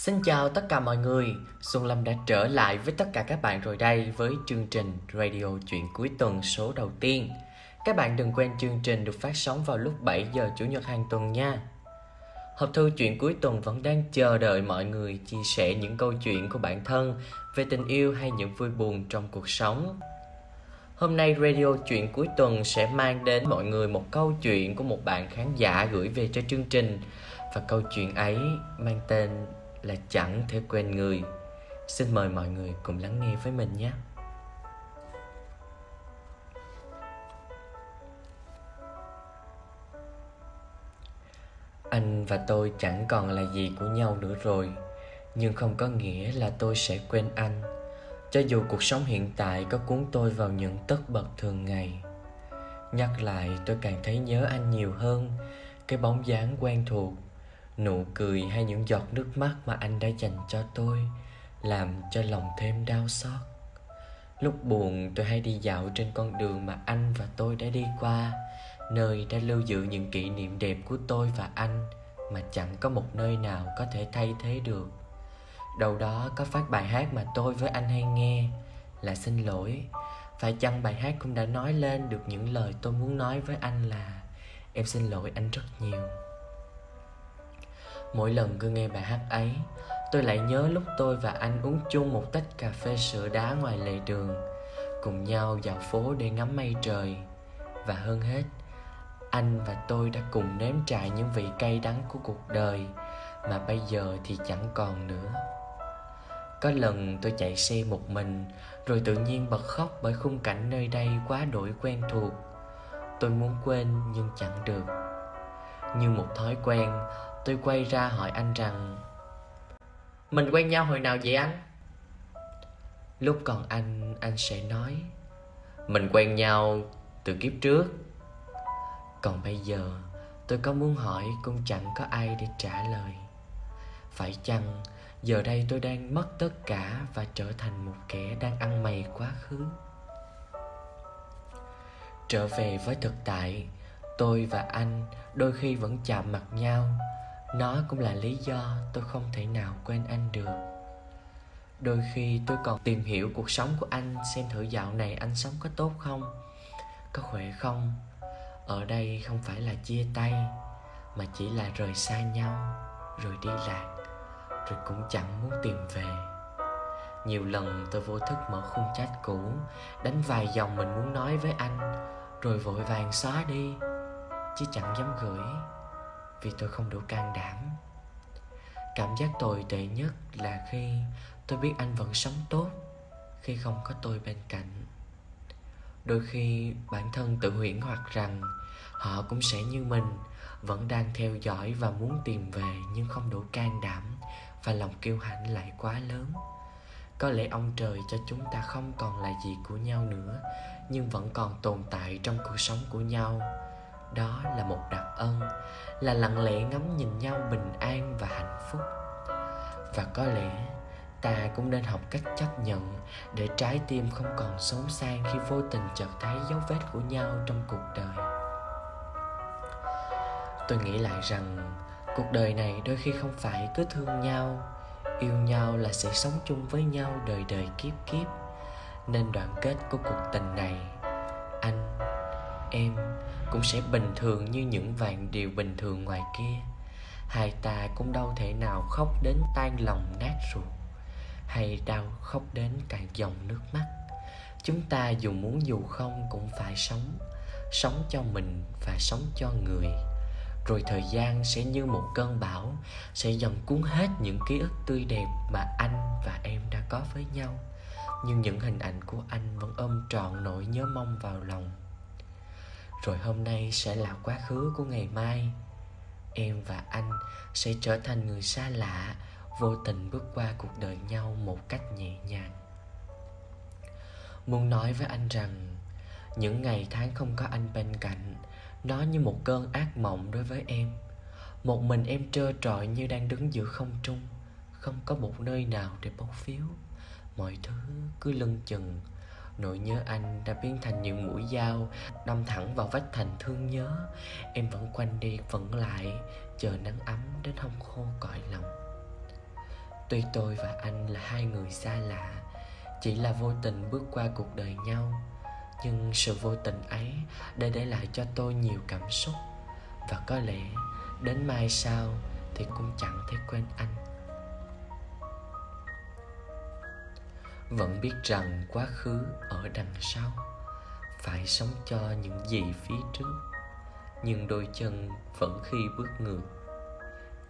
Xin chào tất cả mọi người, Xuân Lâm đã trở lại với tất cả các bạn rồi đây với chương trình Radio Chuyện cuối tuần số đầu tiên. Các bạn đừng quên chương trình được phát sóng vào lúc 7 giờ Chủ nhật hàng tuần nha. Hộp thư chuyện cuối tuần vẫn đang chờ đợi mọi người chia sẻ những câu chuyện của bản thân về tình yêu hay những vui buồn trong cuộc sống. Hôm nay Radio Chuyện cuối tuần sẽ mang đến mọi người một câu chuyện của một bạn khán giả gửi về cho chương trình và câu chuyện ấy mang tên là chẳng thể quên người. Xin mời mọi người cùng lắng nghe với mình nhé. Anh và tôi chẳng còn là gì của nhau nữa rồi, nhưng không có nghĩa là tôi sẽ quên anh. Cho dù cuộc sống hiện tại có cuốn tôi vào những tất bật thường ngày, nhắc lại tôi càng thấy nhớ anh nhiều hơn, cái bóng dáng quen thuộc nụ cười hay những giọt nước mắt mà anh đã dành cho tôi làm cho lòng thêm đau xót. Lúc buồn, tôi hay đi dạo trên con đường mà anh và tôi đã đi qua, nơi đã lưu giữ những kỷ niệm đẹp của tôi và anh mà chẳng có một nơi nào có thể thay thế được. Đâu đó có phát bài hát mà tôi với anh hay nghe là xin lỗi. Phải chăng bài hát cũng đã nói lên được những lời tôi muốn nói với anh là em xin lỗi anh rất nhiều. Mỗi lần cứ nghe bài hát ấy, Tôi lại nhớ lúc tôi và anh uống chung một tách cà phê sữa đá ngoài lề đường, Cùng nhau dạo phố để ngắm mây trời. Và hơn hết, Anh và tôi đã cùng nếm trải những vị cay đắng của cuộc đời Mà bây giờ thì chẳng còn nữa. Có lần tôi chạy xe một mình, Rồi tự nhiên bật khóc bởi khung cảnh nơi đây quá đổi quen thuộc. Tôi muốn quên nhưng chẳng được. Như một thói quen Tôi quay ra hỏi anh rằng Mình quen nhau hồi nào vậy anh? Lúc còn anh, anh sẽ nói Mình quen nhau từ kiếp trước. Còn bây giờ tôi có muốn hỏi cũng chẳng có ai để trả lời. Phải chăng giờ đây tôi đang mất tất cả Và trở thành một kẻ đang ăn mày quá khứ? Trở về với thực tại Tôi và anh đôi khi vẫn chạm mặt nhau nó cũng là lý do tôi không thể nào quên anh được. Đôi khi tôi còn tìm hiểu cuộc sống của anh, xem thử dạo này anh sống có tốt không, có khỏe không. Ở đây không phải là chia tay, mà chỉ là rời xa nhau, rồi đi lạc, rồi cũng chẳng muốn tìm về. Nhiều lần tôi vô thức mở khung chat cũ, đánh vài dòng mình muốn nói với anh, rồi vội vàng xóa đi, chứ chẳng dám gửi vì tôi không đủ can đảm. Cảm giác tồi tệ nhất là khi tôi biết anh vẫn sống tốt khi không có tôi bên cạnh. Đôi khi bản thân tự huyễn hoặc rằng họ cũng sẽ như mình, vẫn đang theo dõi và muốn tìm về nhưng không đủ can đảm và lòng kiêu hãnh lại quá lớn. Có lẽ ông trời cho chúng ta không còn là gì của nhau nữa, nhưng vẫn còn tồn tại trong cuộc sống của nhau đó là một đặc ân, là lặng lẽ ngắm nhìn nhau bình an và hạnh phúc. Và có lẽ, ta cũng nên học cách chấp nhận để trái tim không còn xấu sang khi vô tình chợt thấy dấu vết của nhau trong cuộc đời. Tôi nghĩ lại rằng, cuộc đời này đôi khi không phải cứ thương nhau, yêu nhau là sẽ sống chung với nhau đời đời kiếp kiếp. Nên đoạn kết của cuộc tình này, anh em cũng sẽ bình thường như những vạn điều bình thường ngoài kia. Hai ta cũng đâu thể nào khóc đến tan lòng nát ruột, hay đau khóc đến cạn dòng nước mắt. Chúng ta dù muốn dù không cũng phải sống sống cho mình và sống cho người. Rồi thời gian sẽ như một cơn bão, sẽ dần cuốn hết những ký ức tươi đẹp mà anh và em đã có với nhau. Nhưng những hình ảnh của anh vẫn ôm trọn nỗi nhớ mong vào lòng rồi hôm nay sẽ là quá khứ của ngày mai. Em và anh sẽ trở thành người xa lạ, vô tình bước qua cuộc đời nhau một cách nhẹ nhàng. Muốn nói với anh rằng, những ngày tháng không có anh bên cạnh, nó như một cơn ác mộng đối với em. Một mình em trơ trọi như đang đứng giữa không trung, không có một nơi nào để bốc phiếu mọi thứ cứ lưng chừng Nỗi nhớ anh đã biến thành những mũi dao Đâm thẳng vào vách thành thương nhớ. Em vẫn quanh đi, vẫn lại, Chờ nắng ấm đến hông khô cõi lòng. Tuy tôi và anh là hai người xa lạ, chỉ là vô tình bước qua cuộc đời nhau, nhưng sự vô tình ấy đã để lại cho tôi nhiều cảm xúc. Và có lẽ đến mai sau thì cũng chẳng thể quên anh. Vẫn biết rằng quá khứ ở đằng sau, phải sống cho những gì phía trước. Nhưng đôi chân vẫn khi bước ngược,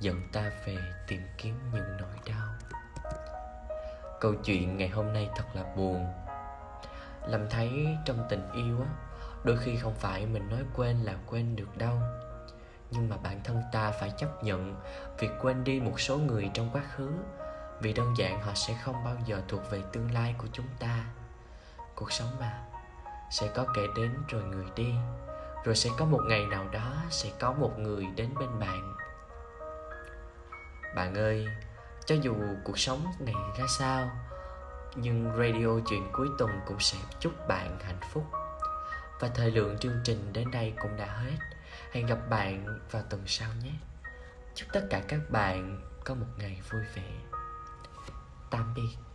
dẫn ta về tìm kiếm những nỗi đau. Câu chuyện ngày hôm nay thật là buồn. Làm thấy trong tình yêu á, đôi khi không phải mình nói quên là quên được đâu. Nhưng mà bản thân ta phải chấp nhận việc quên đi một số người trong quá khứ vì đơn giản, họ sẽ không bao giờ thuộc về tương lai của chúng ta. Cuộc sống mà, sẽ có kẻ đến rồi người đi. Rồi sẽ có một ngày nào đó, sẽ có một người đến bên bạn. Bạn ơi, cho dù cuộc sống này ra sao, nhưng radio chuyện cuối tuần cũng sẽ chúc bạn hạnh phúc. Và thời lượng chương trình đến đây cũng đã hết. Hẹn gặp bạn vào tuần sau nhé. Chúc tất cả các bạn có một ngày vui vẻ tạm biệt.